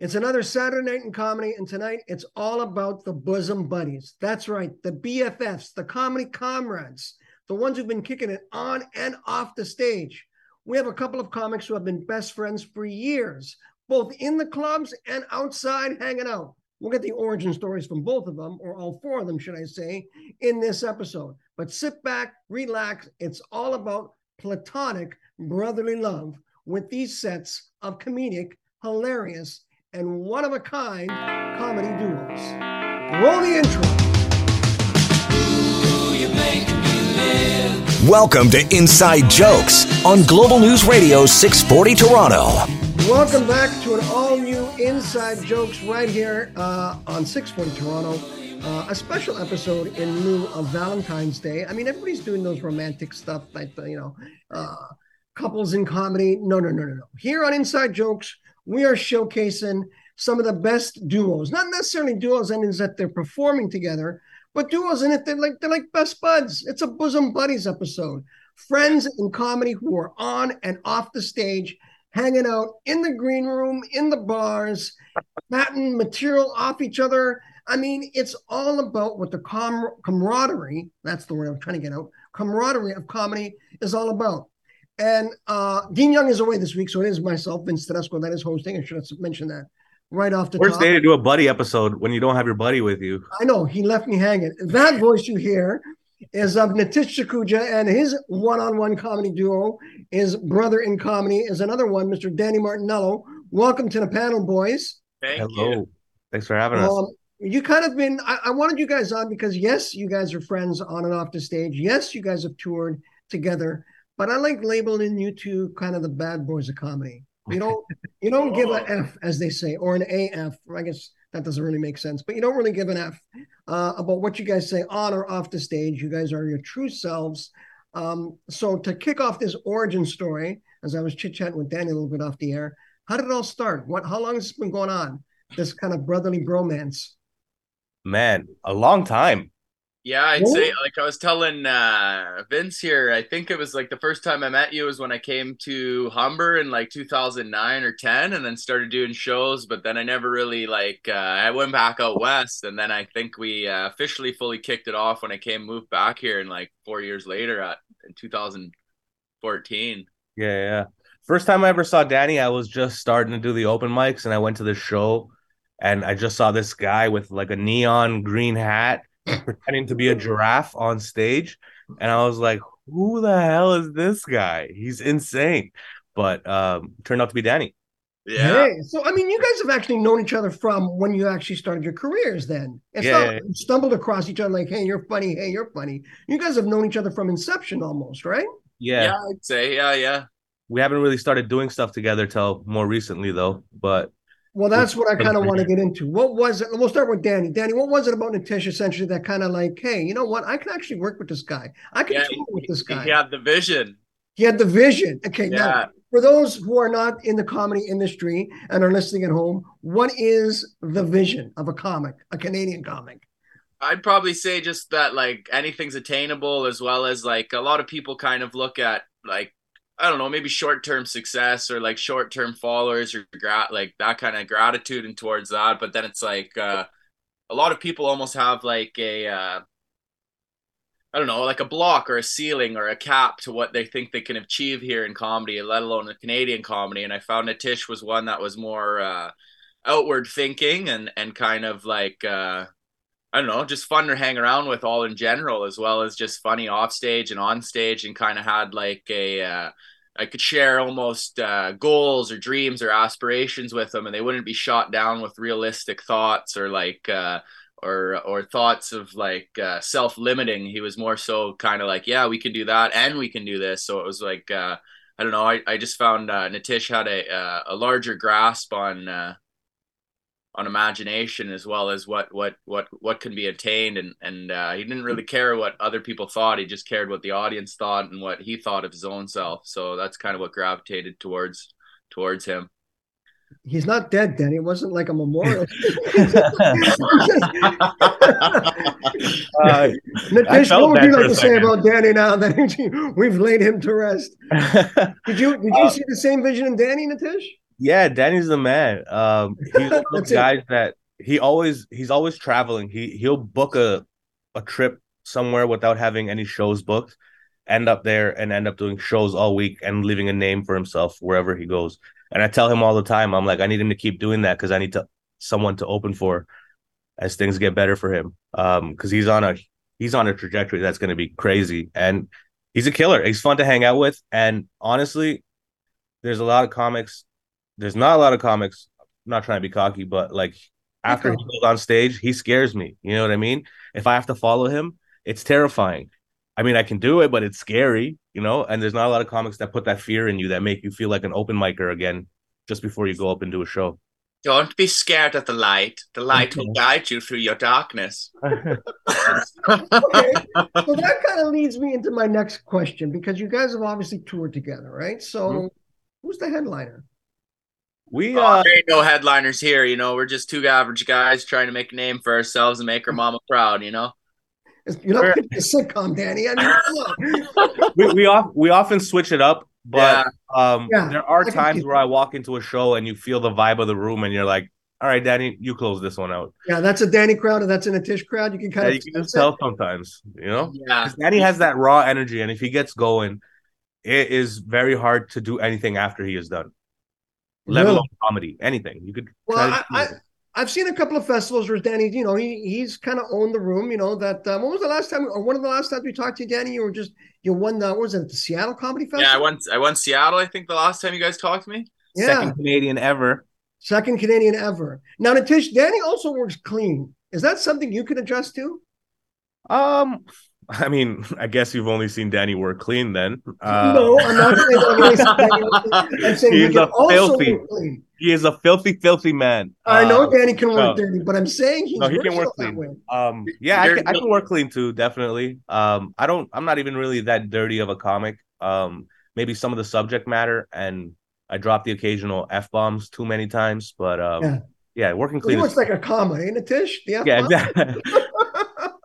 It's another Saturday night in comedy, and tonight it's all about the bosom buddies. That's right, the BFFs, the comedy comrades, the ones who've been kicking it on and off the stage. We have a couple of comics who have been best friends for years, both in the clubs and outside hanging out. We'll get the origin stories from both of them, or all four of them, should I say, in this episode. But sit back, relax. It's all about platonic brotherly love with these sets of comedic, hilarious, and one of a kind comedy duos. Roll the intro. Welcome to Inside Jokes on Global News Radio 640 Toronto. Welcome back to an all new Inside Jokes right here uh, on 640 Toronto. Uh, a special episode in lieu of Valentine's Day. I mean, everybody's doing those romantic stuff, like, you know, uh, couples in comedy. No, no, no, no, no. Here on Inside Jokes, we are showcasing some of the best duos, not necessarily duos and that they're performing together, but duos in it they're like they're like best buds. It's a bosom buddies episode. Friends in comedy who are on and off the stage, hanging out in the green room, in the bars, batting material off each other. I mean, it's all about what the com- camaraderie, that's the word I'm trying to get out, camaraderie of comedy is all about. And uh, Dean Young is away this week, so it is myself, Vince Tedesco, that is hosting. I should have mentioned that right off the Where's top. Day to do a buddy episode when you don't have your buddy with you? I know he left me hanging. That voice you hear is of Nitish Sakhuja, and his one-on-one comedy duo, his brother in comedy, is another one, Mr. Danny Martinello. Welcome to the panel, boys. Thank Hello. you. Thanks for having us. Um, you kind of been. I, I wanted you guys on because yes, you guys are friends on and off the stage. Yes, you guys have toured together, but I like labeling you two kind of the bad boys of comedy. You don't you don't give an F, as they say, or an AF. I guess that doesn't really make sense, but you don't really give an F uh, about what you guys say on or off the stage. You guys are your true selves. Um, so to kick off this origin story, as I was chit chatting with Danny a little bit off the air, how did it all start? What how long has this been going on? This kind of brotherly bromance. Man, a long time. Yeah, I'd Really? say like I was telling uh Vince here, I think it was like the first time I met you was when I came to Humber in like 2009 or 10 and then started doing shows, but then I never really like uh I went back out west and then I think we uh, officially fully kicked it off when I came moved back here and like 4 years later at in 2014. Yeah, yeah. First time I ever saw Danny, I was just starting to do the open mics, and I went to the show, and I just saw this guy with like a neon green hat pretending to be a giraffe on stage, and I was like, "Who the hell is this guy? He's insane!" But um, turned out to be Danny. Yeah. Hey, so I mean, you guys have actually known each other from when you actually started your careers. Then it's Yeah, not yeah, like you stumbled across each other like, "Hey, you're funny. Hey, you're funny." You guys have known each other from inception, almost, right? Yeah, Yeah, I'd say yeah, yeah. we haven't really started doing stuff together till more recently, though. But Well, that's what I kind of want to get into. What was it? We'll start with Danny. Danny, what was it about Nitish essentially that kind of like, hey, you know what? I can actually work with this guy. I can Yeah, tour with this guy. He had the vision. He had the vision. Okay, Yeah. now for those who are not in the comedy industry and are listening at home, what is the vision of a comic, a Canadian comic? I'd probably say just that like anything's attainable as well as like a lot of people kind of look at like I don't know maybe short term success or like short term followers or like that kind of gratitude and towards that but then it's like uh a lot of people almost have like a uh I don't know, like a block or a ceiling or a cap to what they think they can achieve here in comedy, let alone in Canadian comedy. And I found that Tish was one that was more uh, outward thinking and and kind of like uh, I don't know, just fun to hang around with all in general, as well as just funny off stage and on stage, and kind of had like a uh, I could share almost uh, goals or dreams or aspirations with them, and they wouldn't be shot down with realistic thoughts or like uh, or or thoughts of like uh, self limiting. He was more so kind of like, yeah, we can do that and we can do this. So it was like uh, I don't know. I, I just found uh, Nitish had a uh, a larger grasp on. Uh, on imagination as well as what what what what can be attained and and uh, he didn't really care what other people thought he just cared what the audience thought and what he thought of his own self so that's kind of what gravitated towards towards him He's not dead, Danny. It wasn't like a memorial. uh, Nitish, felt what would bad you like to say about Danny now that we've laid him to rest? Did you did you see the same vision in Danny, Nitish? Yeah, Danny's the man. Um, he's one of those guys that he always he's always traveling. He he'll book a a trip somewhere without having any shows booked, end up there and end up doing shows all week and leaving a name for himself wherever he goes. And I tell him all the time, I'm like, I need him to keep doing that because I need to someone to open for as things get better for him. Um, because he's on a he's on a trajectory that's going to be crazy, and he's a killer. He's fun to hang out with, and honestly, there's a lot of comics. There's not a lot of comics. I'm not trying to be cocky, but like after he goes on stage, he scares me. You know what I mean? If I have to follow him, it's terrifying. I mean, I can do it, but it's scary, you know. And there's not a lot of comics that put that fear in you that make you feel like an open micer again just before you go up and do a show. Don't be scared of the light. The light will guide you through your darkness. Okay. so that kind of leads me into my next question because you guys have obviously toured together, right? So Mhm. who's the headliner? We Oh, uh there ain't no headliners here, you know. We're just two average guys trying to make a name for ourselves and make our mama proud, you know. You're not Sure. pitching a sitcom, Danny. I mean, come we we, off, we often switch it up, but um Yeah, there are I times keep where I walk into a show and you feel the vibe of the room and you're like, all right, Danny, you close this one out. yeah, that's a Danny crowd and that's an Atish crowd. You can kind Yeah, of you can just tell sometimes, you know? Yeah, Danny has that raw energy, and if he gets going, it is very hard to do anything after he is done. Let Really? alone comedy, anything. You could Well, try to I, I, I've seen a couple of festivals where Danny, you know, he he's kind of owned the room. You know that. Um, when was the last time, or one of the last times we talked to you, Danny? You were just you won the what was it the Seattle Comedy Festival? Yeah, I went I went Seattle, I think the last time you guys talked to me. Yeah, second Canadian ever. second Canadian ever. Now, Natish, Danny also works clean. Is that something you can adjust to? Um, I mean, I guess you've only seen Danny work clean then. Uh, no, I'm not saying I'm really saying, I'm saying he He's can a also filthy- work clean. he is a filthy, filthy man. I know Uh, Danny can work no. dirty, but I'm saying he's No, he can work clean. Um, yeah, I can, I can work clean too, definitely. Um, I don't, I'm not even really that dirty of a comic. Um, maybe some of the subject matter, and I drop the occasional f bombs too many times, but um, Yeah. yeah, working He clean. looks Is, like a comma, ain't it, Tish? The yeah, F-bomb? exactly.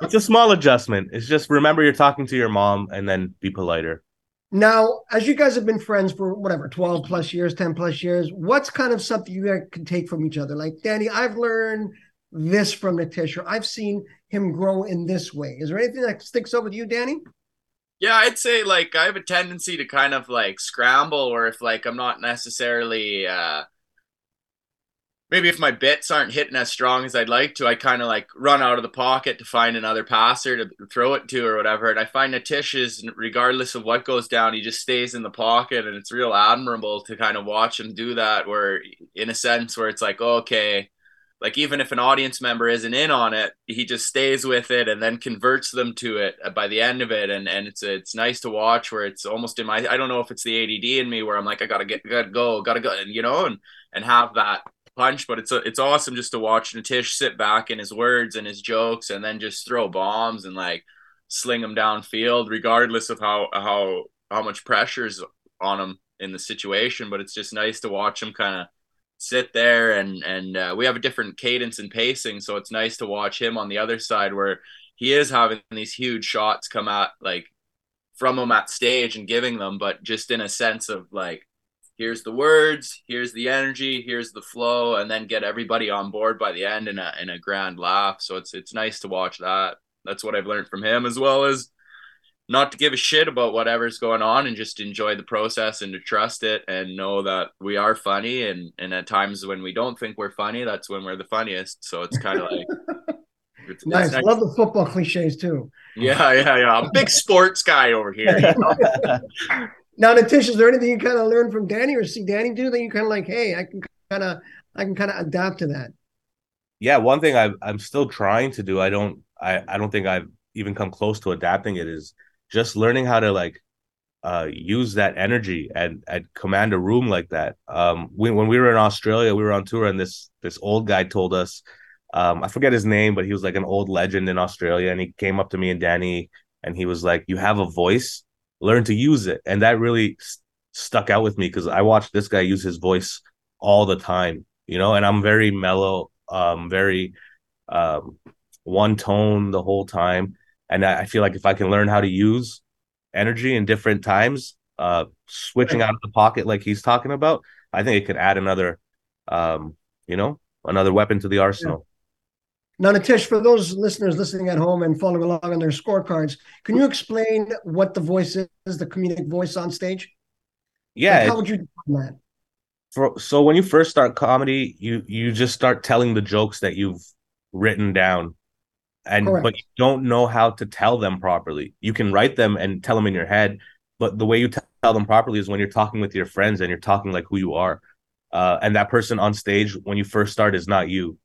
it's a small adjustment. It's just remember you're talking to your mom, and then be politer. Now, as you guys have been friends for whatever, 12 plus years, 10 plus years, what's kind of something you guys can take from each other? Like, Danny, I've learned this from Natish, or I've seen him grow in this way. Is there anything that sticks out with you, Danny? Yeah, I'd say like I have a tendency to kind of like scramble or if like I'm not necessarily uh maybe if my bits aren't hitting as strong as I'd like to, I kind of like run out of the pocket to find another passer to throw it to or whatever. And I find Natish is regardless of what goes down, he just stays in the pocket and it's real admirable to kind of watch him do that where in a sense where it's like, okay, like even if an audience member isn't in on it, he just stays with it and then converts them to it by the end of it. And and it's it's nice to watch where it's almost in my I don't know if it's the ADD in me where I'm like I gotta get gotta go gotta go and you know and and have that punch. But it's a, it's awesome just to watch Natish sit back in his words and his jokes and then just throw bombs and like sling them downfield regardless of how how how much pressure's on him in the situation. But it's just nice to watch him kind of sit there and and uh, we have a different cadence and pacing so it's nice to watch him on the other side where he is having these huge shots come out like from him at stage and giving them but just in a sense of like here's the words here's the energy here's the flow and then get everybody on board by the end in a in a grand laugh so it's it's nice to watch that that's what I've learned from him as well as not to give a shit about whatever's going on and just enjoy the process and to trust it and know that we are funny and and at times when we don't think we're funny that's when we're the funniest so it's kind of like it's, it's Nice. nice. Love the football cliches too. yeah yeah yeah i'm a big sports guy over here Now, Natish, is there anything you kind of learn from Danny or see Danny do that you kind of like, hey, I can kind of, I can kind of adapt to that. yeah, one thing I I'm still trying to do. I don't I I don't think I've even come close to adapting it. Is just learning how to like uh use that energy and and command a room like that. Um, we, when we were in Australia, we were on tour, and this this old guy told us, um, I forget his name, but he was like an old legend in Australia, and he came up to me and Danny, and he was like, "You have a voice, learn to use it," and that really s- stuck out with me because I watched this guy use his voice all the time, you know, and I'm very mellow, um, very um, one tone the whole time. And I, I feel like if I can learn how to use energy in different times, uh, switching out of the pocket like he's talking about, I think it could add another, um, you know, another weapon to the arsenal. Now, Nitish, for those listeners listening at home and following along on their scorecards, can you explain what the voice is, the comedic voice on stage? Yeah. Like, how would you do that? For, so when you first start comedy, you you just start telling the jokes that you've written down, and Correct. but you don't know how to tell them properly. You can write them and tell them in your head, but the way you tell them properly is when you're talking with your friends and you're talking like who you are. Uh, and that person on stage when you first start is not you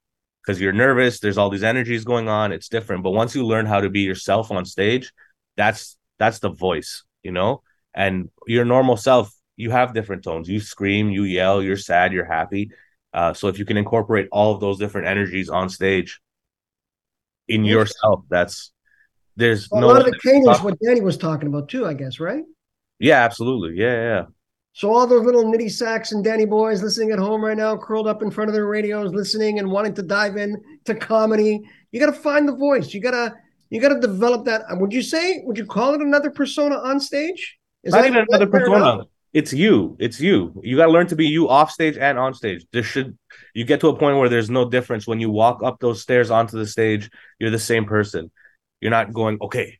because you're nervous. There's all these energies going on. It's different. But once you learn how to be yourself on stage, that's that's the voice, you know. And your normal self, you have different tones. You scream, you yell, you're sad, you're happy. Uh, so if you can incorporate all of those different energies on stage in yourself, that's there's A no lot of the is what Danny was talking about too, I guess, right? yeah, absolutely, yeah, yeah. So all those little nitty sacks and Danny boys listening at home right now, curled up in front of their radios, listening and wanting to dive in to comedy. You got to find the voice. You gotta you gotta develop that. Uh, would you say? Would you call it another persona on stage? Is not that- even another persona. It's you. It's you. You got to learn to be you off stage and on stage. There should you get to a point where there's no difference when you walk up those stairs onto the stage. You're the same person. You're not going okay.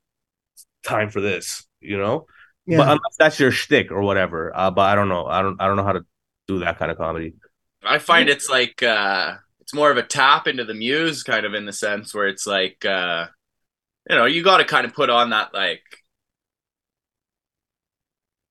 it's Time for this, you know. Yeah. But unless that's your shtick or whatever. Uh, but I don't know. I don't. I don't know how to do that kind of comedy. I find it's like uh it's more of a tap into the muse kind of in the sense where it's like uh you know, you got to kind of put on that like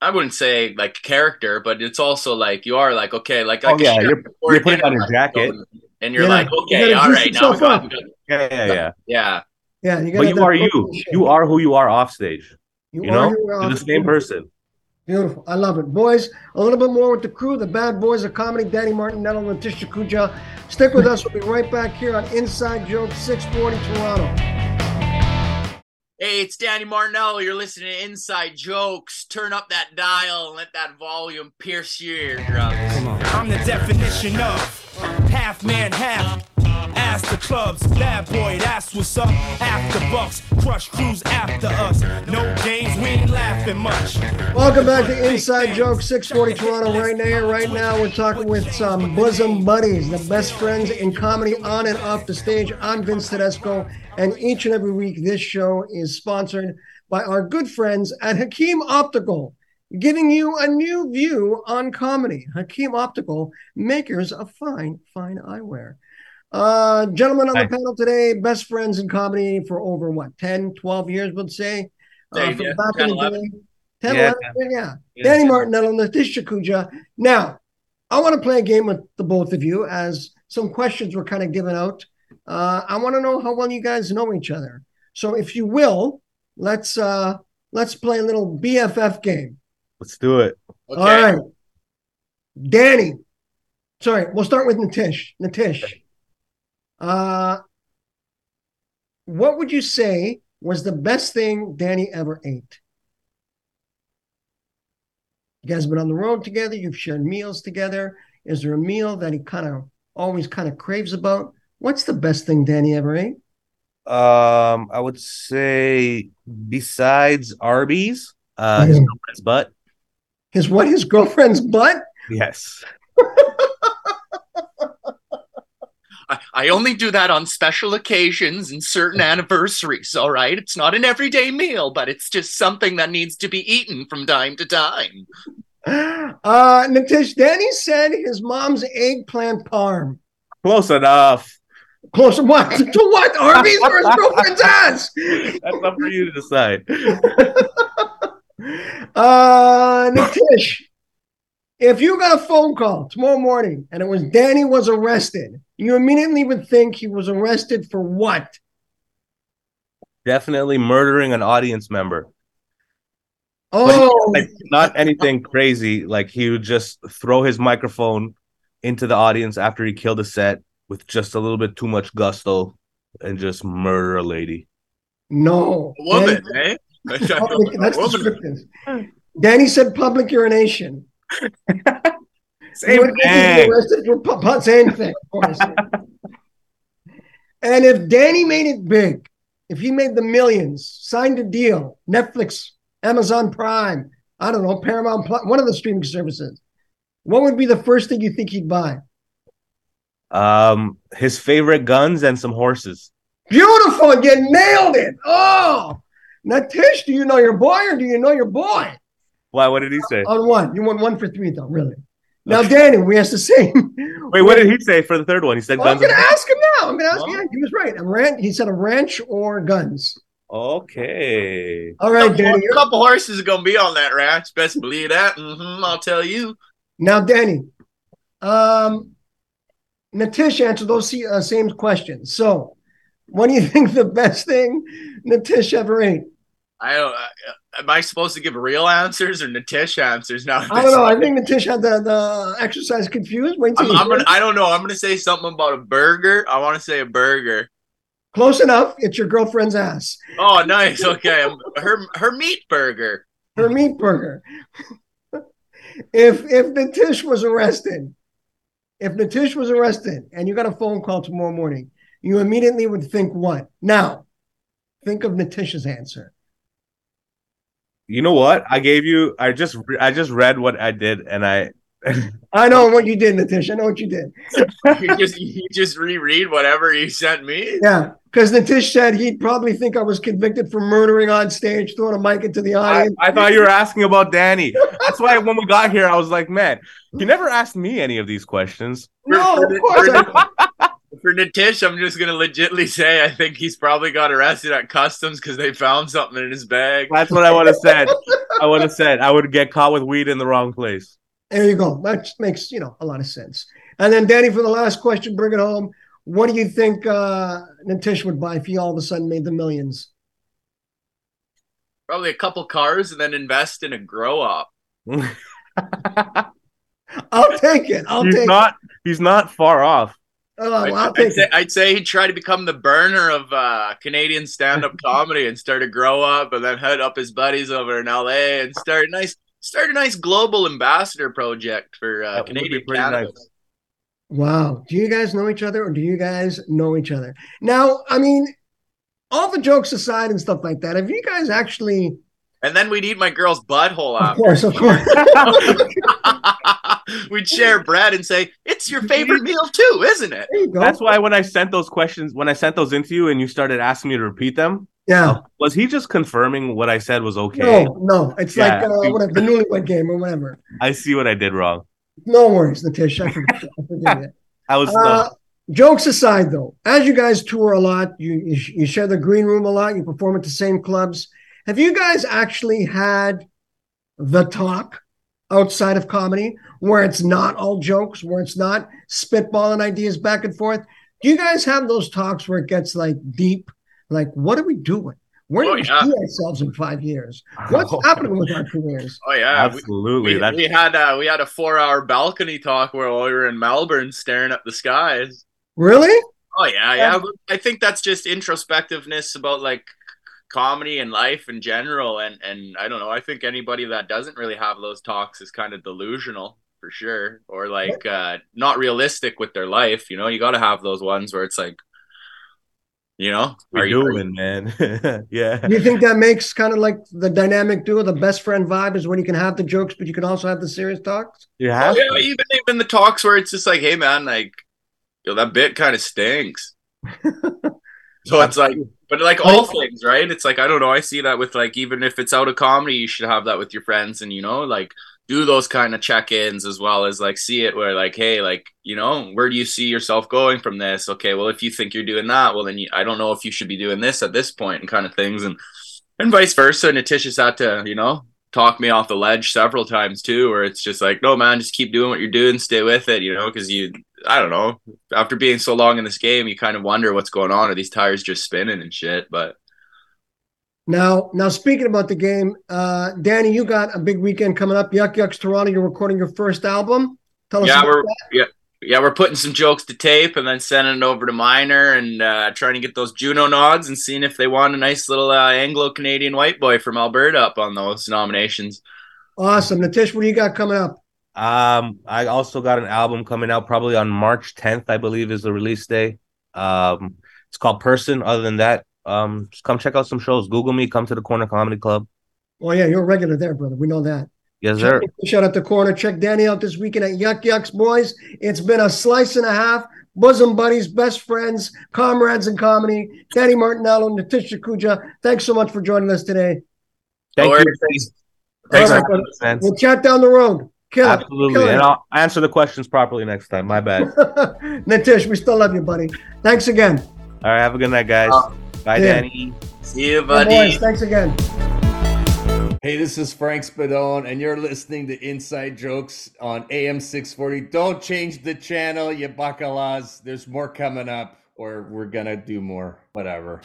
I wouldn't say like character, but it's also like you are like okay, like Oh, yeah, you're- you're putting on your a jacket. and you're Yeah. like okay, gotta all juice right, now we yourself got. Yeah, yeah, yeah. yeah. yeah, you. But you are you. You are who you are off stage. You, know, who you're the same person. Beautiful. I love it. Boys, a little bit more with the crew, the bad boys of comedy, Danny Martinello and Tisha Kuja. Stick with us. We'll be right back here on Inside Joke 640 Toronto. Hey, it's Danny Martinello. You're listening to Inside Jokes. Turn up that dial and let that volume pierce your eardrums. I'm the definition of half man, half the clubs. Bad boy, that's what's up. After bucks, crush crews after us. No games, we ain't laughing much. Welcome back to Inside Joke 640 Toronto. Right now, right now, we're talking with some bosom buddies, the best friends in comedy on and off the stage. I'm Vince Tedesco, and each and every week, this show is sponsored by our good friends at Hakeem Optical, giving you a new view on comedy. Hakeem Optical, makers of fine, fine eyewear. Uh, gentlemen on the panel today, best friends in comedy for over what, 10, 12 years, would say? Uh, Say, from yeah, back 10, in the 11. day. 10, Yeah. 11, yeah. Yeah. Danny Martinello, Natish Sakhuja. Now, I want to play a game with the both of you as some questions were kind of given out. Uh, I want to know how well you guys know each other. So if you will, let's uh let's play a little BFF game. Let's do it. Okay. All right. Danny. Sorry, we'll start with Natish. Natish. Uh what would you say was the best thing Danny ever ate? You guys have been on the road together, you've shared meals together. Is there a meal that he kind of always kind of craves about? What's the best thing Danny ever ate? Um, I would say besides Arby's, uh, his Mhm. girlfriend's butt. His what? His girlfriend's butt? Yes. I, I only do that on special occasions and certain anniversaries, all right? It's not an everyday meal, but it's just something that needs to be eaten from time to time. Uh Natish, Danny said his mom's eggplant parm. Close enough. Close to what? To what? Arby's or his girlfriend's ass? That's up for you to decide. Uh, Natish, if you got a phone call tomorrow morning and it was Danny was arrested, you immediately would think he was arrested for what? Definitely murdering an audience member. Oh, Like not anything crazy. Like he would just throw his microphone into the audience after he killed a set with just a little bit too much gusto and just murder a lady. no. A woman, Danny- eh? public- that's A woman. Danny said public urination. You Same would think thing. arrested for pu- pu- same thing, and if Danny made it big, if he made the millions, signed a deal, Netflix, Amazon Prime, I don't know, Paramount Plus, one of the streaming services, what would be the first thing you think he'd buy? Um, his favorite guns and some horses. Beautiful. You nailed it. Oh, now Tish, do you know your boy or do you know your boy? Why? What did he say? On one. You won one for three, though, really. Now, Danny, we asked the same. Wait, what did he say for the third one? He said Well, I'm going to ask him now. I'm going to ask Oh. him. He was right. A ranch. He said a ranch or guns. Okay. All right, Danny. a couple horses are gonna be on that ranch. Best believe that. hmm I'll tell you. Now, Danny, um, Natish answered those uh, same questions. So, what do you think the best thing Natish ever ate? I don't. Uh, am I supposed to give real answers or Natish answers now? I don't know. I think Natish had the, the exercise confused. Wait till I'm, I'm gonna. I don't know. I'm gonna say something about a burger. I want to say a burger. Close enough. It's your girlfriend's ass. Oh, nice. Okay, her her meat burger. Her meat burger. if if Natish was arrested, if Natish was arrested and you got a phone call tomorrow morning, you immediately would think what? Now, think of Natish's answer. You know what? I gave you. I just. I just read what I did, and I. I know what you did, Natish. I know what you did. You just you just reread whatever you sent me. Yeah, because Natish said he'd probably think I was convicted for murdering on stage, throwing a mic into the audience. I thought you were asking about Danny. That's why when we got here, I was like, man, you never asked me any of these questions. no, of course. I, For Natish, I'm just gonna legitly say I think he's probably got arrested at customs because they found something in his bag. That's what I would have said. I would have said I would get caught with weed in the wrong place. there you go. That makes you know a lot of sense. And then Danny, for the last question, bring it home. What do you think uh, Natish would buy if he all of a sudden made the millions? Probably a couple cars and then invest in a grow up. I'll take it. I'll he's take not. He's not far off. Oh, well, I'll I'd, say. I'd say he'd try to become the burner of uh, Canadian stand-up comedy and start to grow up, and then head up his buddies over in LA and start a nice, start a nice global ambassador project for uh, That would be Canadian cannabis. nice. Wow. Do you guys know each other or do you guys know each other? Now, I mean, all the jokes aside and stuff like that, have you guys actually, And then we'd eat my girl's butthole of out. course, of course, we'd share bread and say, "It's your favorite meal too, isn't it?" there you go. That's why when I sent those questions, when I sent those into you, and you started asking me to repeat them, yeah. was he just confirming what I said was okay? No, no. It's Yeah. like uh, whatever, the newlywed game or whatever. I see what I did wrong. No worries, Natish. I forgive, I forgive you. I was Uh, jokes aside, though, as you guys tour a lot, you, you you share the green room a lot, you perform at the same clubs. Have you guys actually had the talk outside of comedy where it's not all jokes, where it's not spitballing ideas back and forth? Do you guys have those talks where it gets like deep? Like, what are we doing? Where do Oh, we yeah. see ourselves in five years? What's happening with our careers? Oh yeah, absolutely. we, That's we had uh, we had a four hour balcony talk where we were in Melbourne staring at the skies. Really? Oh yeah, yeah. but I think that's just introspectiveness about like comedy and life in general, and and I don't know. I think anybody that doesn't really have those talks is kind of delusional for sure, or like uh, not realistic with their life. You know, you got to have those ones where it's like, you know, are you're doing, man. yeah. Do you think that makes kind of like the dynamic duo, the best friend vibe is when you can have the jokes, but you can also have the serious talks? You Oh, have yeah, even even the talks where it's just like, hey man, like, yo, that bit kind of stinks. so it's like, but like all things, right? It's like I don't know. I see that with like even if it's out of comedy, you should have that with your friends, and you know, like do those kind of check-ins as well as like see it where like, hey, like you know, where do you see yourself going from this? Okay, well, if you think you're doing that, well, then you, I don't know if you should be doing this at this point, and kind of things, and and vice versa. And Natish's had to, you know, talk me off the ledge several times too, where it's just like, no, man, just keep doing what you're doing, stay with it, you know, because you, I don't know, after being so long in this game, you kind of wonder what's going on. Are these tires just spinning and shit? But Now, now speaking about the game, uh, Danny, you got a big weekend coming up. Yuk Yuk's Toronto, you're recording your first album. Tell us yeah, about we're that. yeah. Yeah, we're putting some jokes to tape and then sending it over to Minor and uh, trying to get those Juno nods and seeing if they want a nice little uh, Anglo Canadian white boy from Alberta up on those nominations. Awesome. Natish, what do you got coming up? Um, I also got an album coming out probably on March 10th, I believe, is the release day. Um, it's called Person. Other than that, um, just come check out some shows. Google me, come to the Corner Comedy Club. Oh, yeah, you're a regular there, brother. We know that. Yes, sir. Shout out to Corner. Check Danny out this weekend at Yuk Yuk's, boys. It's been a slice and a half. Bosom buddies, best friends, comrades in comedy. Danny Martinello, Natish Sakhuja. Thanks so much for joining us today. Thank No you. Thanks, thanks right, for having us, man. We'll chat down the road. Kill. Absolutely. Kill it. And I'll answer the questions properly next time. My bad. Natish, we still love you, buddy. Thanks again. All right. Have a good night, guys. Uh, Bye, yeah. Danny. See you, Bye, buddy. boys. Thanks again. Hey, this is Frank Spadone, and you're listening to Inside Jokes on AM 640. Don't change the channel, you bacallas. There's more coming up, or we're gonna do more. Whatever.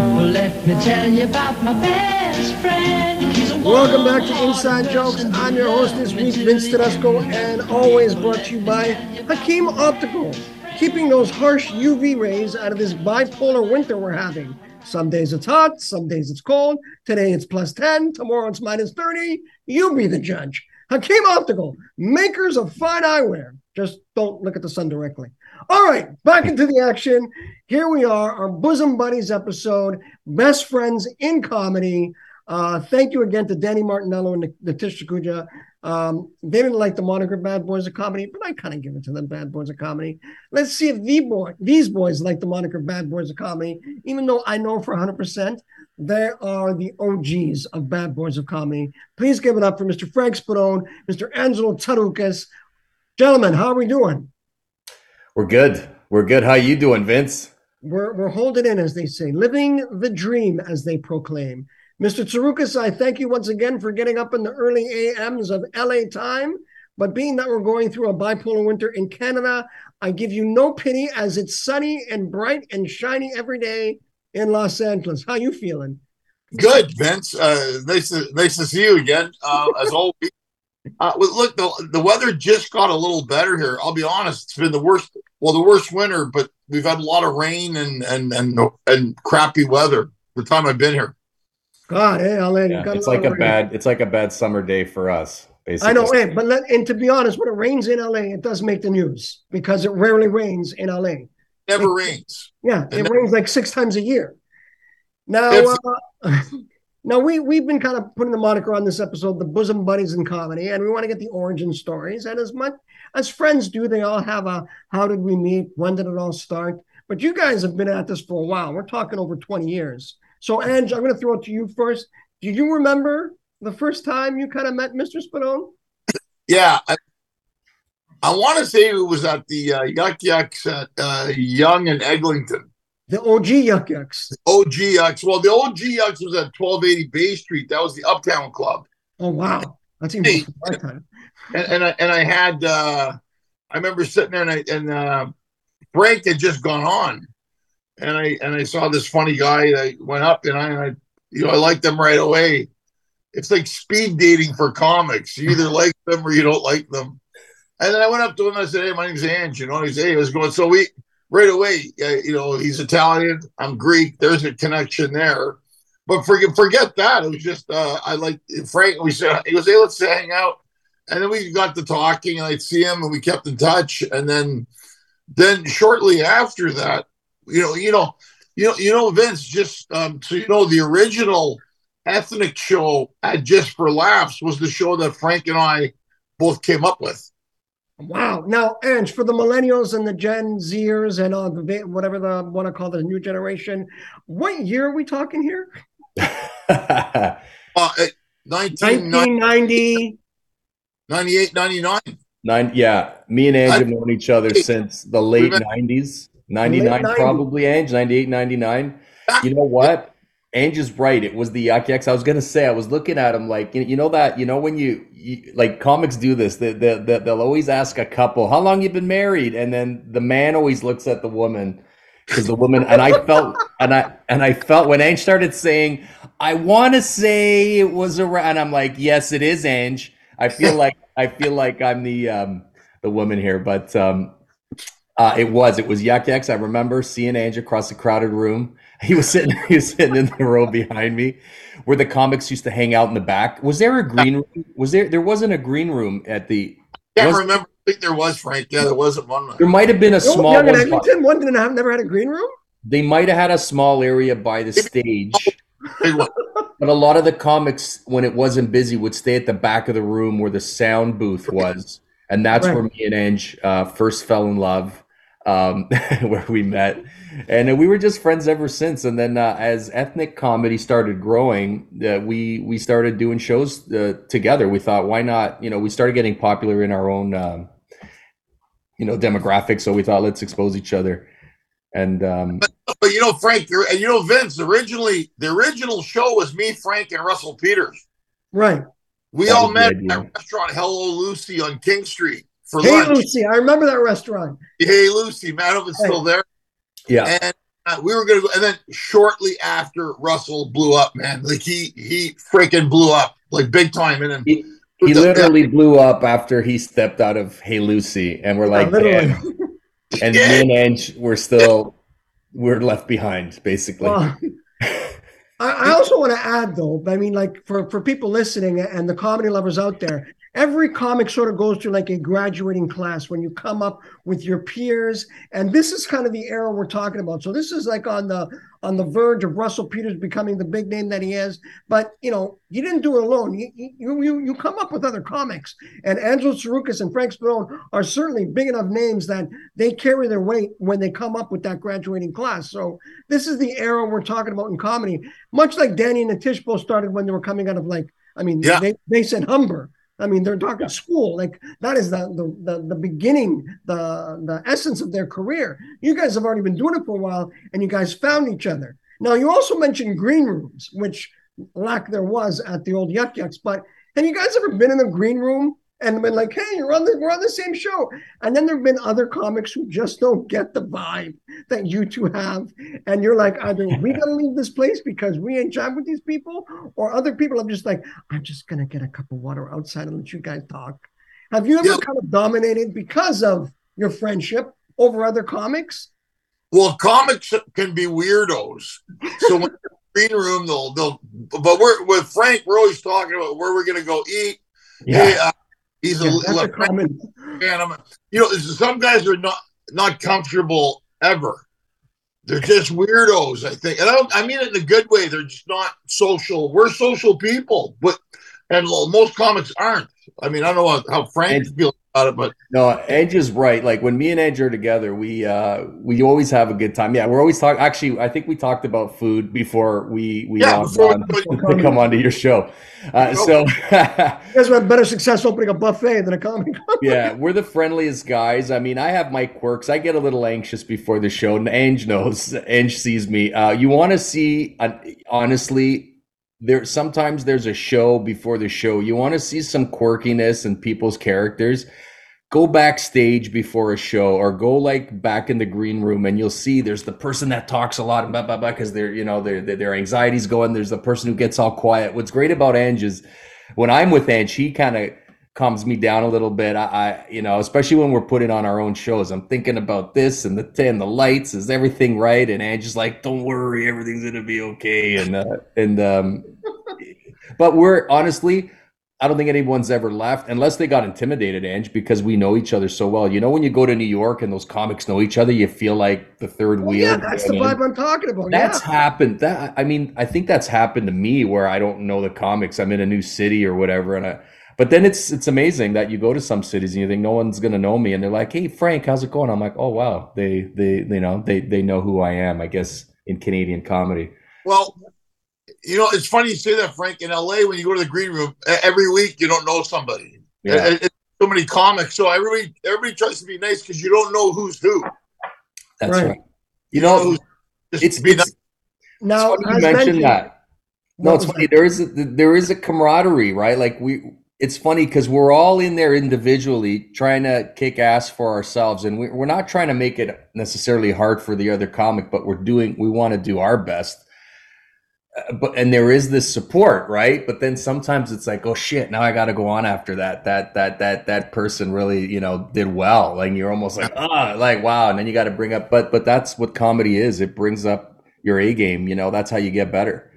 People, let me tell you about my best friend. Welcome back to Inside Jokes. I'm your host this week, Vince Tedesco, and always brought to you by Hakeem Optical, keeping those harsh UV rays out of this bipolar winter we're having. Some days it's hot, some days it's cold. Today it's plus 10, tomorrow it's minus 30. You be the judge. Hakeem Optical, makers of fine eyewear. Just don't look at the sun directly. All right, back into the action. Here we are, our Bosom Buddies episode, Best Friends in Comedy. Uh, thank you again to Danny Martinello and Natish Sakhuja. Um, they didn't like the moniker Bad Boys of Comedy, but I kind of give it to them, Bad Boys of Comedy. Let's see if the boy, these boys like the moniker Bad Boys of Comedy, even though I know for 100% they are the OGs of Bad Boys of Comedy. Please give it up for Mr. Frank Spadone, Mr. Angelo Tsarouchas. Gentlemen, how are we doing? We're good. We're good. How you doing, Vince? We're, we're holding in, as they say, living the dream, as they proclaim. Mr. Tsarouchas, I thank you once again for getting up in the early AMs of LA time. But being that we're going through a bipolar winter in Canada, I give you no pity as it's sunny and bright and shiny every day in Los Angeles. How you feeling? Good, Vince. Uh, nice to nice to see you again. Uh, as always. Uh, well, look, the the weather just got a little better here. I'll be honest; it's been the worst. Well, the worst winter, but we've had a lot of rain and and and and crappy weather the time I've been here. God, hey, LA, you Yeah, it's like a rain. bad. It's like a bad summer day for us. Basically. I know, hey, but let, and to be honest, when it rains in LA, it does make the news because it rarely rains in LA. Never rains. Yeah, it And- rains like six times a year. Now, If- uh, now we we've been kind of putting the moniker on this episode, the bosom buddies in comedy, and we want to get the origin stories. And as much as friends do, they all have a how did we meet? When did it all start? But you guys have been at this for a while. We're talking over twenty years. So, Ange, I'm going to throw it to you first. Do you remember the first time you kind of met Mr. Spadone? Yeah, I, I want to say it was at the uh, Yuk Yuk's at uh, Yonge and Eglinton. The OG Yuk Yuk's. OG Yucks. Well, the OG Yucks was at 1280 Bay Street. That was the Uptown Club. Oh wow, that's even Hey. my time. and and I, and I had uh, I remember sitting there and I and uh, Frank had just gone on, and I and I saw this funny guy that went up and I, and I you know I liked them right away. It's like speed dating for comics. You either like them or you don't like them. And then I went up to him and I said, "Hey, my name's Ange." You know, he said, "Hey, I was going." So we right away, uh, you know, he's Italian. I'm Greek. There's a connection there. But forget forget that. It was just uh, I like Frank. We said he goes, "Hey, let's hang out." and then we got to talking and i'd see him and we kept in touch and then then shortly after that you know you know you know you know vince just um so you know the original ethnic show at just for laughs was the show that frank and i both came up with Wow. Now, Ange, for the millennials and the Gen Zers and uh, the whatever the want to call the new generation, what year are we talking here? uh at 1998 1990. 99 Nine, yeah. Me and Ange I- have known each other since the late '90s, '99 90s. probably. Ange, '98, '99. You know what? Ange is right. It was the Yuk Yuk's. I was gonna say. I was looking at him like you, know that you know when you, you like comics do this. They, they, they, they'll always ask a couple, "How long you been married?" And then the man always looks at the woman because the woman and I felt and I and I felt when Ange started saying, "I want to say it was around," I'm like, "Yes, it is, Ange." I feel like I feel like I'm the um, the woman here, but um, uh, it was it was Yuck Yucks. I remember seeing Ange across the crowded room. He was sitting he was sitting in the row behind me, where the comics used to hang out in the back. Was there a green room? Was there there wasn't a green room at the? can't Was- remember i think there was frank yeah there wasn't one There might have been a Oh, small Yonge and one. Eglinton, one didn't have never had a green room. They might have had a small area by the stage. But a lot of the comics, when it wasn't busy, would stay at the back of the room where the sound booth was, and that's Right. where me and Ange uh, first fell in love, um, where we met, and uh, we were just friends ever since. And then uh, as ethnic comedy started growing, uh, we we started doing shows uh, together. We thought, why not? You know, we started getting popular in our own, um, you know, demographic. So we thought, let's expose each other. And um, But you know, Frank, and you know, Vince. Originally, the original show was me, Frank, and Russell Peters. Right. We That all met at a restaurant Hello Lucy on King Street for Hey, lunch. Lucy, I remember that restaurant. Hey Lucy, man, I don't if it's still there. Yeah, And uh, we were gonna go, and then shortly after Russell blew up, man, like he he freaking blew up like big time, and then he, he literally blew up after he stepped out of Hey Lucy, and we're like, literally. damn. and Yeah. me and Ange were still we're left behind, basically. Well, I, I also want to add though, I mean, like for, for people listening and the comedy lovers out there, every comic sort of goes through like a graduating class when you come up with your peers. And this is kind of the era we're talking about. So this is like on the on the verge of Russell Peters becoming the big name that he is. But you know, you didn't do it alone. You you you, you come up with other comics. And Angelo Tsarouchas and Frank Spadone are certainly big enough names that they carry their weight when they come up with that graduating class. So this is the era we're talking about in comedy much like Danny and the Tishbo started when they were coming out of like, I mean, Yeah. they, they said Humber. I mean, they're talking school. Like that is the, the the the beginning, the the essence of their career. You guys have already been doing it for a while, and you guys found each other. Now, you also mentioned green rooms, which lack there was at the old Yuck Yucks. But have you guys ever been in the green room and been like, "Hey, you're on the we're on the same show"? And then there've been other comics who just don't get the vibe that you two have, and you're like, either we gotta leave this place because we ain't chatting with these people, or other people are just like, I'm just gonna get a cup of water outside and let you guys talk. Have you ever Yeah. kind of dominated because of your friendship over other comics? Well, comics can be weirdos. So when green room, they'll they'll. But we're with Frank. We're always talking about where we're gonna go eat. Hey, uh, he's a, Yeah, a common. I'm a- you know, some guys are not not comfortable ever. They're just weirdos, I think, and I, don't, I mean it in a good way. They're just not social. We're social people, but and most comics aren't. I mean, I don't know how Frank And- feels about it, but No, Ange is right. Like when me and Edge are together, we uh we always have a good time. Yeah, we're always talking. Actually, I think we talked about food before we we Yeah, before- on to come onto your show. Uh, so You guys have had better success opening a buffet than a comic. yeah, we're the friendliest guys. I mean, I have my quirks. I get a little anxious before the show, and Ange knows. Ange sees me. Uh, you want to see? Uh, honestly, there sometimes there's a show before the show. You want to see some quirkiness and people's characters. Go backstage before a show, or go like back in the green room, and you'll see there's the person that talks a lot, and blah blah blah, because they're you know their their their anxiety's going. There's the person who gets all quiet. What's great about Ange is when I'm with Ange, he kind of calms me down a little bit. I, I, you know, especially when we're putting on our own shows, I'm thinking about this and the and the lights. Is everything right? And Ange's like, "Don't worry, everything's gonna be okay." And uh, and um, but we're honestly. I don't think anyone's ever left unless they got intimidated, Ange, because we know each other so well. You know, when you go to New York and those comics know each other, you feel like the third Well, wheel. yeah, that's the vibe I'm talking about. That's yeah. happened. That I mean, I think that's happened to me where I don't know the comics. I'm in a new city or whatever, and I. But then it's it's amazing that you go to some cities and you think no one's gonna know me, and they're like, "Hey, Frank, how's it going?" I'm like, "Oh wow, they they you know they they know who I am." I guess in Canadian comedy. Well, you know, it's funny you say that, Frank. In LA, when you go to the green room every week, you don't know somebody. Yeah, It- it's so many comics, so everybody everybody tries to be nice because you don't know who's who. that's Right. right. You know, who's- just it's be it's, nice. Now, it's funny you mentioned mentioned, that. No, it's funny. that? There is a, there is a camaraderie, right? Like we, it's funny because we're all in there individually trying to kick ass for ourselves, and we, we're not trying to make it necessarily hard for the other comic, but we're doing. We want to do our best. Uh, but and there is this support, right? But then sometimes it's like, oh shit, now I got to go on after that. That that that that person really, you know, did well. Like you're almost like, ah, like wow, and then you got to bring up. But but that's what comedy is. It brings up your A game. You know, that's how you get better.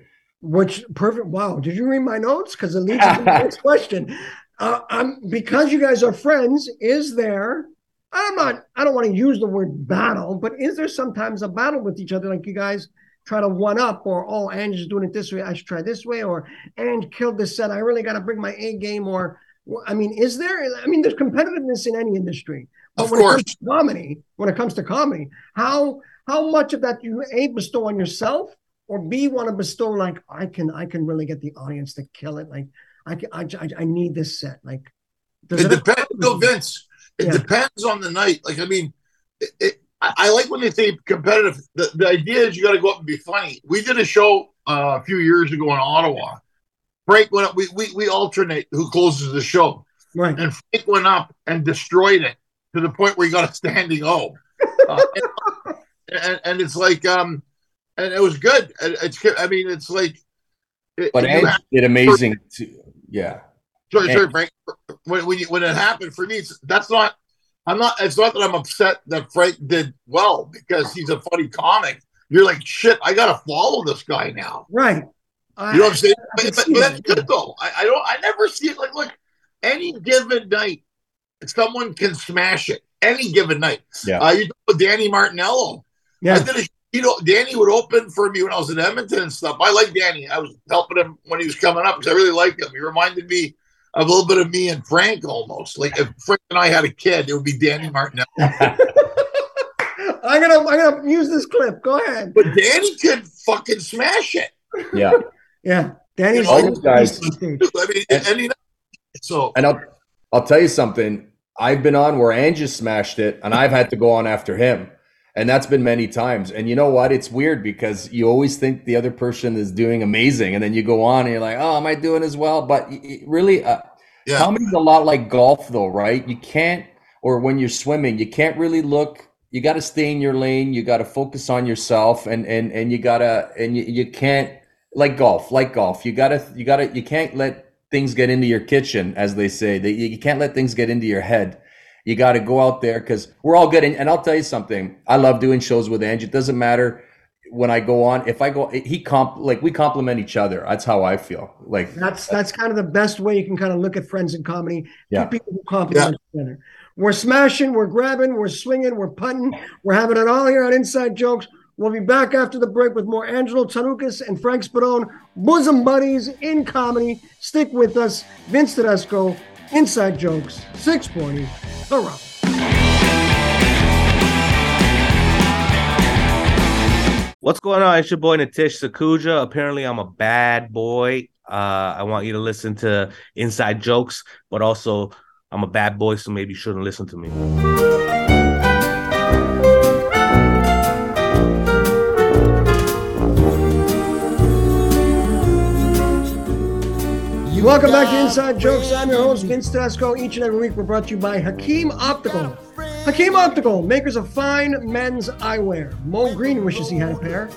Which perfect. Wow. Did you read my notes? Because it leads to the next question. Uh, I'm because you guys are friends. Is there? I'm not. I don't want to use the word battle, but is there sometimes a battle with each other? Like you guys try to one up or oh Ange is doing it this way, I should try this way, or Ange killed this set, I really got to bring my A game. Or I mean, is there? I mean, there's competitiveness in any industry, but Of when it comes to comedy, when it comes to comedy, how how much of that do you a bestow on yourself, or b want to bestow like I can I can really get the audience to kill it, like I can, I, I, I need this set, like. does It depends, no, Vince. It Yeah. depends on the night. Like, I mean, it, it, I, I like when they say competitive. The, the idea is you got to go up and be funny. We did a show uh, a few years ago in Ottawa. Frank went up. We, we we alternate who closes the show, Right. and Frank went up and destroyed it to the point where he got a standing O. Uh, and, and, and it's like, um, and it was good. It's, I mean, it's like, it, But you did amazing. Too. Yeah. Sorry, sorry, Frank. When when, you, when it happened for me, it's, that's not. I'm not. It's not that I'm upset that Frank did well because he's a funny comic. You're like shit. I gotta follow this guy now. Right. You know what I'm saying? I But, can but, but that's good though. I, I don't. I never see it like look. Any given night, someone can smash it. Any given night. Yeah. Uh, you know, with Danny Martinello. I Yeah. did a, you know, Danny would open for me when I was in Edmonton and stuff. I like Danny. I was helping him when he was coming up because I really liked him. He reminded me of a little bit of me and Frank almost. Like if Frank and I had a kid, it would be Danny Martinello. I'm gonna I'm gonna use this clip. Go ahead. But Danny could fucking smash it. Yeah. Yeah. Danny's All these guys- I mean, and he, so And I'll I'll tell you something. I've been on where Angie smashed it, and I've had to go on after him, and that's been many times. And you know what? It's weird because you always think the other person is doing amazing, and then you go on and you're like, "Oh, am I doing as well?" But really, uh, yeah, comedy's a lot like golf, though, right? You can't, or when you're swimming, you can't really look. You got to stay in your lane. You got to focus on yourself, and and and you gotta, and you, you can't like golf, like golf. You gotta, you gotta, you can't let things get into your kitchen, as they say. That you can't let things get into your head. You got to go out there because we're all good. And, and I'll tell you something. I love doing shows with Angie. It doesn't matter when I go on. If I go, he comp like we complement each other. That's how I feel. Like That's that's kind of the best way you can kind of look at friends in comedy. Yeah. Two people who complement each other. We're smashing, we're grabbing, we're swinging, we're punting, we're having it all here on Inside Jokes. We'll be back after the break with more Angelo Tsarouchas and Frank Spadone, bosom buddies in comedy. Stick with us. Vince Tedesco, Inside Jokes, 640. Hurrah. What's going on? It's your boy Natish Sakhuja. Apparently, I'm a bad boy. Uh, I want you to listen to inside jokes, but also I'm a bad boy, so maybe you shouldn't listen to me. Welcome back to Inside Jokes. I'm your host, Vince Tedesco. Each and every week, we're brought to you by Hakeem Optical. Hakeem Optical, makers of fine men's eyewear. Moe Greene wishes he had a pair.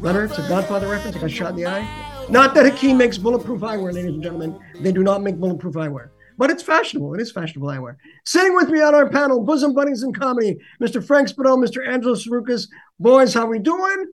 Leonard, it's a Godfather reference. I got shot in the eye. Not that Hakeem makes bulletproof eyewear, ladies and gentlemen. They do not make bulletproof eyewear. But it's fashionable. It is fashionable eyewear. Sitting with me on our panel, bosom buddies in comedy, Mr. Frank Spadone, Mr. Angelo Tsarouchas. Boys, how we doing?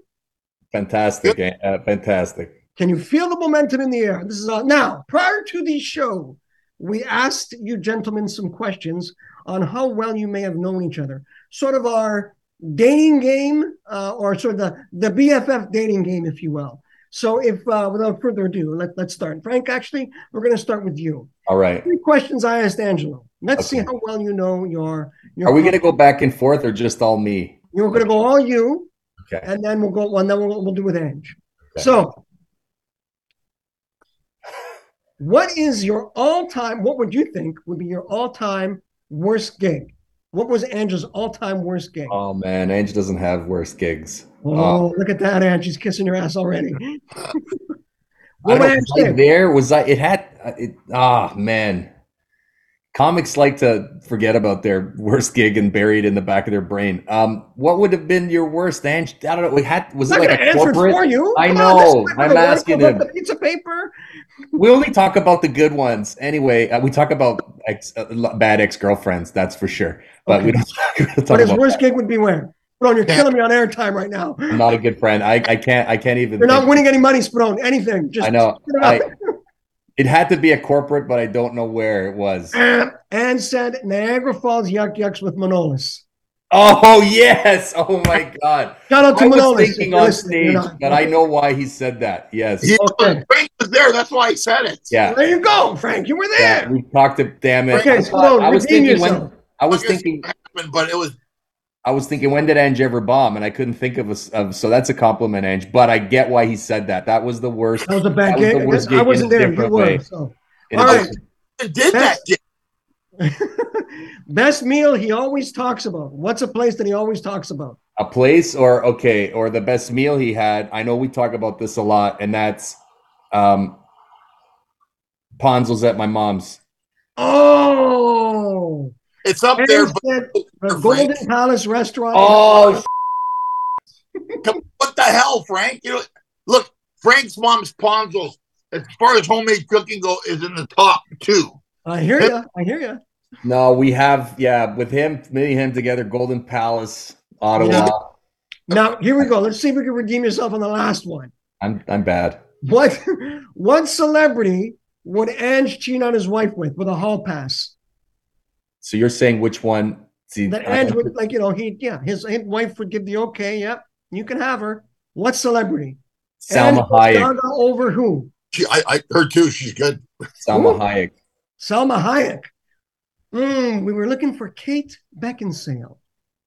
fantastic, uh, fantastic. Can you feel the momentum in the air? This is all. Now, prior to the show, we asked you gentlemen some questions on how well you may have known each other. Sort of our dating game, uh, or sort of the, the BFF dating game, if you will. So, if uh, without further ado, let, let's start. Frank, actually, we're going to start with you. All right. Three questions I asked Angelo. Let's see how well you know your. your Are we going to go back and forth or just all me? You're going to go all you, Okay. and then we'll go. And then we'll, we'll do with Ange. Okay. So, what is your all-time? What would you think would be your all-time worst gig? What was Ange's all-time worst gig? Oh man, Ange doesn't have worst gigs. Oh, look at that, Ange! She's kissing your ass already. What don't would know, Ange was I there was I it had uh, it ah man comics like to forget about their worst gig and bury it in the back of their brain um what would have been your worst Ange I don't know we had was I'm it like a corporate for you. I Come on, know like I'm asking him The pizza paper. we only talk about the good ones anyway uh, we talk about ex, uh, bad ex-girlfriends that's for sure but we don't talk, we don't But his worst that. gig would be where? Spadone, you're killing me on airtime right now. I'm not a good friend I, I can't I can't even You're not winning any money, Spadone. Anything. Just I know I. it had to be a corporate but I don't know where it was and said Niagara Falls Yuk Yuk's with Manolis. Oh yes! Oh my God! Shout out to I was Manolis. If thinking on listening, stage, not. but I know why he said that. Yes. He, Okay. Frank was there. That's why he said it. Yeah. There you go, Frank. You were Yeah, there. we talked to damn it. Okay, I, so I was thinking yourself. when I was thinking happened, but it was I was thinking when did Ange ever bomb, and I couldn't think of a s- of so that's a compliment, Ange. But I get why he said that. That was the worst. That was a bad That was the worst I wasn't there. You different were. way. So. in All a right. different- it did that. Best meal he always talks about. What's a place that he always talks about? a place or okay or the best meal he had. I know we talk about this a lot, and that's um Ponzo's at my mom's. Oh, It's up Aaron there, but said the Frank. Golden Palace restaurant. Oh, come, what the hell, Frank? You know, look, Frank's mom's Ponzo's, as far as homemade cooking go, is in the top two. I hear you. I hear you. no, we have yeah with him, me and him together, Golden Palace, Ottawa. Now here we go. Let's see if we can redeem yourself on the last one. I'm I'm bad. What what celebrity would Ange cheat on his wife with with a hall pass? So you're saying which one? See, That I- Ange would like, you know, he yeah, his, his wife would give the okay, yep, you can have her. What celebrity? Salma Ange Hayek. Gaga over who? She, I, I, her too. She's good. Salma Ooh. Hayek. Salma Hayek. Mm, we were looking for Kate Beckinsale.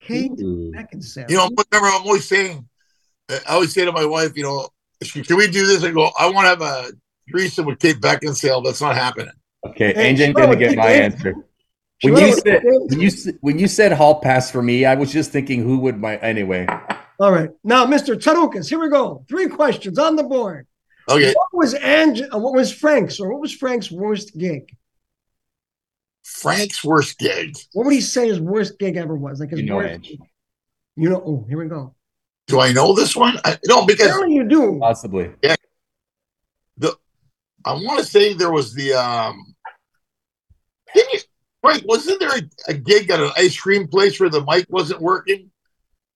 Kate Ooh. Beckinsale. You know, remember, I'm always saying, I always say to my wife, you know, she, can we do this? I go, I want to have a threesome with Kate Beckinsale. That's not happening. Okay, Hey, Ange ain't gonna get my answer. She When you said when you when you said hall pass for me, I was just thinking who would my anyway. All right. Now, Mr. Tsarouchas, here we go. Three questions on the board. Okay, What was Ange, uh, what was Frank's or what was Frank's worst gig? Frank's worst gig. What would he say his worst gig ever was? Like his You know, worst. Ange. You know, oh, here we go. Do I know this one? I, no, because Apparently you do. Possibly. Yeah. The I want to say there was the um. Can you, Frank, wasn't there a, a gig at an ice cream place where the mic wasn't working?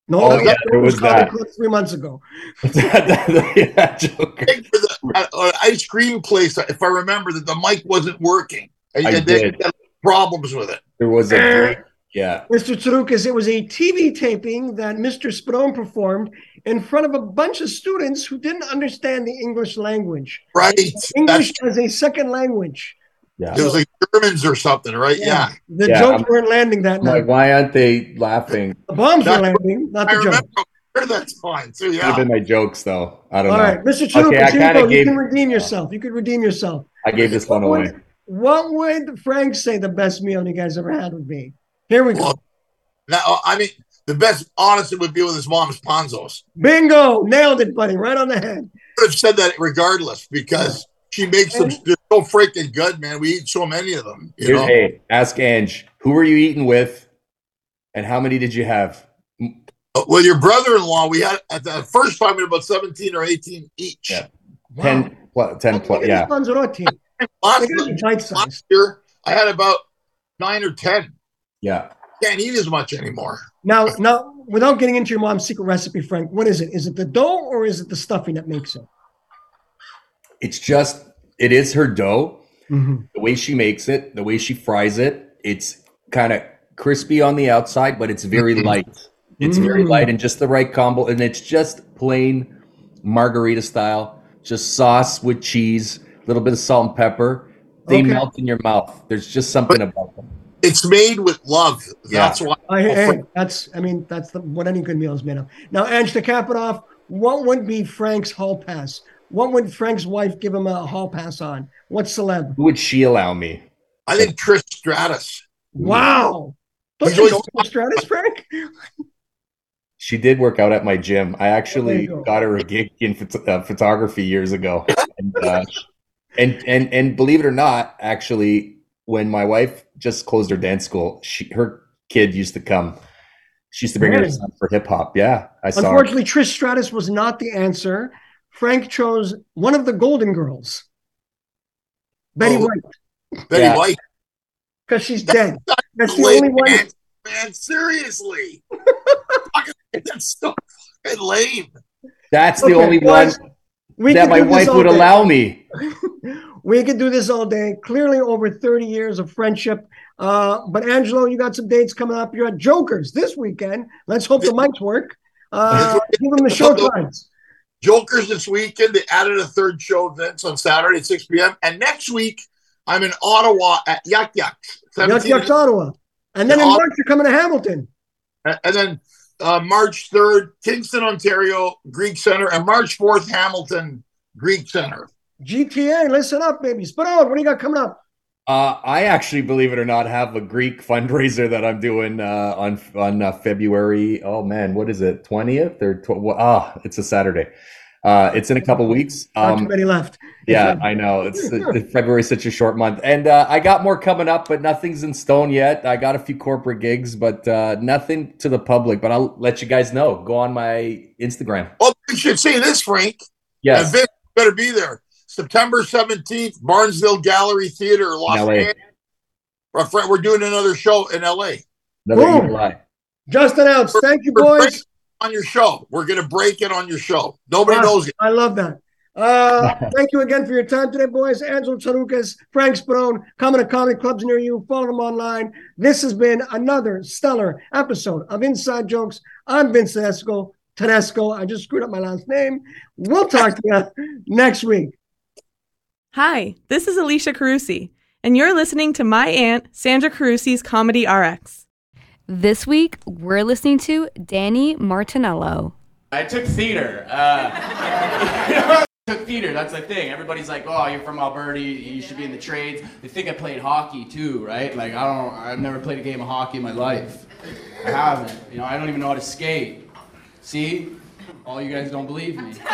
No, Oh, that, yeah, that was was that. Three months ago. yeah, Joker. Gig the at ice cream place, if I remember, that the mic wasn't working, and, I and they did. had problems with it. There was a yeah. Mr. Tsarouchas, it was a eh. TV taping that Mr. Spadone performed in front of a bunch of students who didn't understand the English language. Right? English That's, as a second language. Yeah. it was like Germans or something, right? Yeah. The Yeah, jokes I'm- weren't landing that I'm like, why aren't they laughing? The bombs were landing, not I the remember. jokes. Sure, That's fine too. Could Yeah. have been my jokes though. I don't All know. right, Mr. Tsarouchas, Okay, I you kinda go. You can redeem yourself. You could redeem yourself. I gave this one What away. would, what would Frank say the best meal you guys ever had would be? Here we go. Well, now, I mean, the best, honestly, would be with his mom's Ponzos. Bingo! Nailed it, buddy. Right on the head. I would have said that regardless because she makes them they're so freaking good, man. We eat so many of them. You Here's, know, hey, ask Ange. Who were you eating with, and how many did you have? Uh, with your brother-in-law, we had at the first time we had about seventeen or eighteen each. Yeah. Ten, pl- ten plus. Yeah. Panzerotti. Last, They gotta be bite-sized. last year, I had about nine or ten. Yeah. Can't eat as much anymore. Now, now, without getting into your mom's secret recipe, Frank, what is it? Is it the dough or is it the stuffing that makes it? It's just, it is her dough. Mhm. The way she makes it, the way she fries it, it's kind of crispy on the outside, but it's very Mhm. light. It's very Mm. light and just the right combo. And it's just plain margarita style, just sauce with cheese, a little bit of salt and pepper. They Okay. melt in your mouth. There's just something about them. It's made with love. That's why. I, hey, that's, I mean, that's the, what any good meal is made of. Now, Ange, to cap it off, what would be Frank's hall pass? What would Frank's wife give him a hall pass on? What celeb? Who would she allow me? I think Trish Stratus. Wow. Don't you always- know Stratus, Frank? She did work out at my gym. I actually go. got her a gig in phot- uh, photography years ago, and, uh, and and and believe it or not, actually, when my wife just closed her dance school, she her kid used to come. She used to bring her son for hip hop. Yeah, I saw. Her. Unfortunately, Trish Stratus was not the answer. Frank chose one of the Golden Girls, Betty Oh. White, Betty Yeah. White. because she's dead. That's the only one. Man, man, seriously. That's so fucking lame. That's the Okay, only one We that my wife would day. allow me. we could do this all day. Clearly, over 30 years of friendship. Uh, but Angelo, you got some dates coming up. You're at Jokers this weekend. Let's hope the mics work. Uh, give them the show times. Jokers this weekend. They added a third show, Vince, on Saturday at 6 p.m. And next week, I'm in Ottawa at Yuk Yuk's. Yuck 17 Yucks Ottawa. And then in Ottawa. March, you're coming to Hamilton. And then uh, March 3rd, Kingston, Ontario, Greek Center. And March 4th, Hamilton, Greek Center. GTA, listen up, baby. Spadone, what do you got coming up? Uh, I actually, believe it or not, have a Greek fundraiser that I'm doing uh, on on uh, February. Oh man, what is it? Twentieth or tw- ah? it's a Saturday. Uh, it's in a couple weeks. Not too Um, many left. yeah, I know. It's February, such a short month, and uh, I got more coming up, but nothing's in stone yet. I got a few corporate gigs, but uh, nothing to the public. But I'll let you guys know. Go on my Instagram. Oh, you should see this, Frank. Yes. And Vince better be there. September 17th, Barnsdall Gallery Theater, Los LA. Angeles. Our friend, we're doing another show in LA. Another Boom. evil eye. Just announced. Thank you, boys. on your show. We're going to break it on your show. Nobody Wow. knows it. I love that. Uh, thank you again for your time today, boys. Angelo Tsarouchas, Frank Spadone, coming to comedy clubs near you. Follow them online. This has been another stellar episode of Inside Jokes. I'm Vince Tedesco. Tedesco. I just screwed up my last name. We'll talk to you next week. Hi, this is Alicia Carusi, and you're listening to my aunt, Sandra Carusi's Comedy RX. This week, we're listening to Danny Martinello. I took theater. Uh, I took theater. That's the thing. Everybody's like, "Oh, you're from Alberta. You, you should be in the trades." They think I played hockey too, right? Like I don't. I've never played a game of hockey in my life. I haven't. You know, I don't even know how to skate. See, all you guys don't believe me.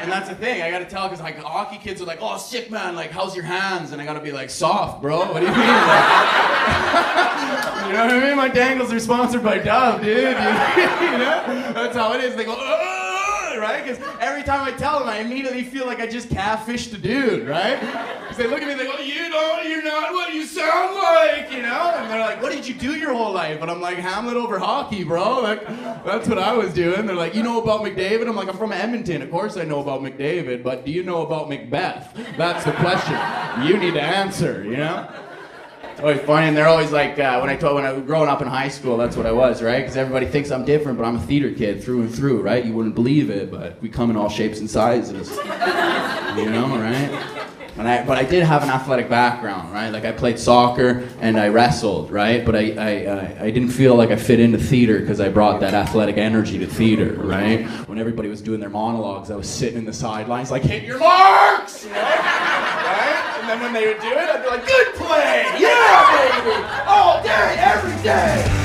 And that's the thing. I gotta tell because like hockey kids are like, "Oh, sick man. Like, how's your hands?" And I gotta be like, "Soft, bro. What do you mean?" Like, you know what I mean? My dangles are sponsored by Dove, dude. You, know? That's how it is. They go, right? Because every time I tell them, I immediately feel like I just catfished a dude, right? Because they look at me, they go, "You don't, you're not what you sound like," you know? And they're like, "What did you do your whole life?" And I'm like, "Hamlet over hockey, bro." Like, that's what I was doing. They're like, "You know about McDavid?" I'm like, "I'm from Edmonton. Of course I know about McDavid, but do you know about Macbeth?" That's the question. You need to answer, you know? It's always funny, and they're always like, uh, when I told when I was growing up in high school, that's what I was, right? Because everybody thinks I'm different, but I'm a theater kid through and through, right? You wouldn't believe it, but we come in all shapes and sizes, you know, right? And I, but I did have an athletic background, right? Like I played soccer and I wrestled, right? But I, I, I, I didn't feel like I fit into theater because I brought that athletic energy to theater, right? When everybody was doing their monologues, I was sitting in the sidelines like, hit your marks, you know? And then when they would do it, I'd be like, good play, yeah, baby, all day, every day.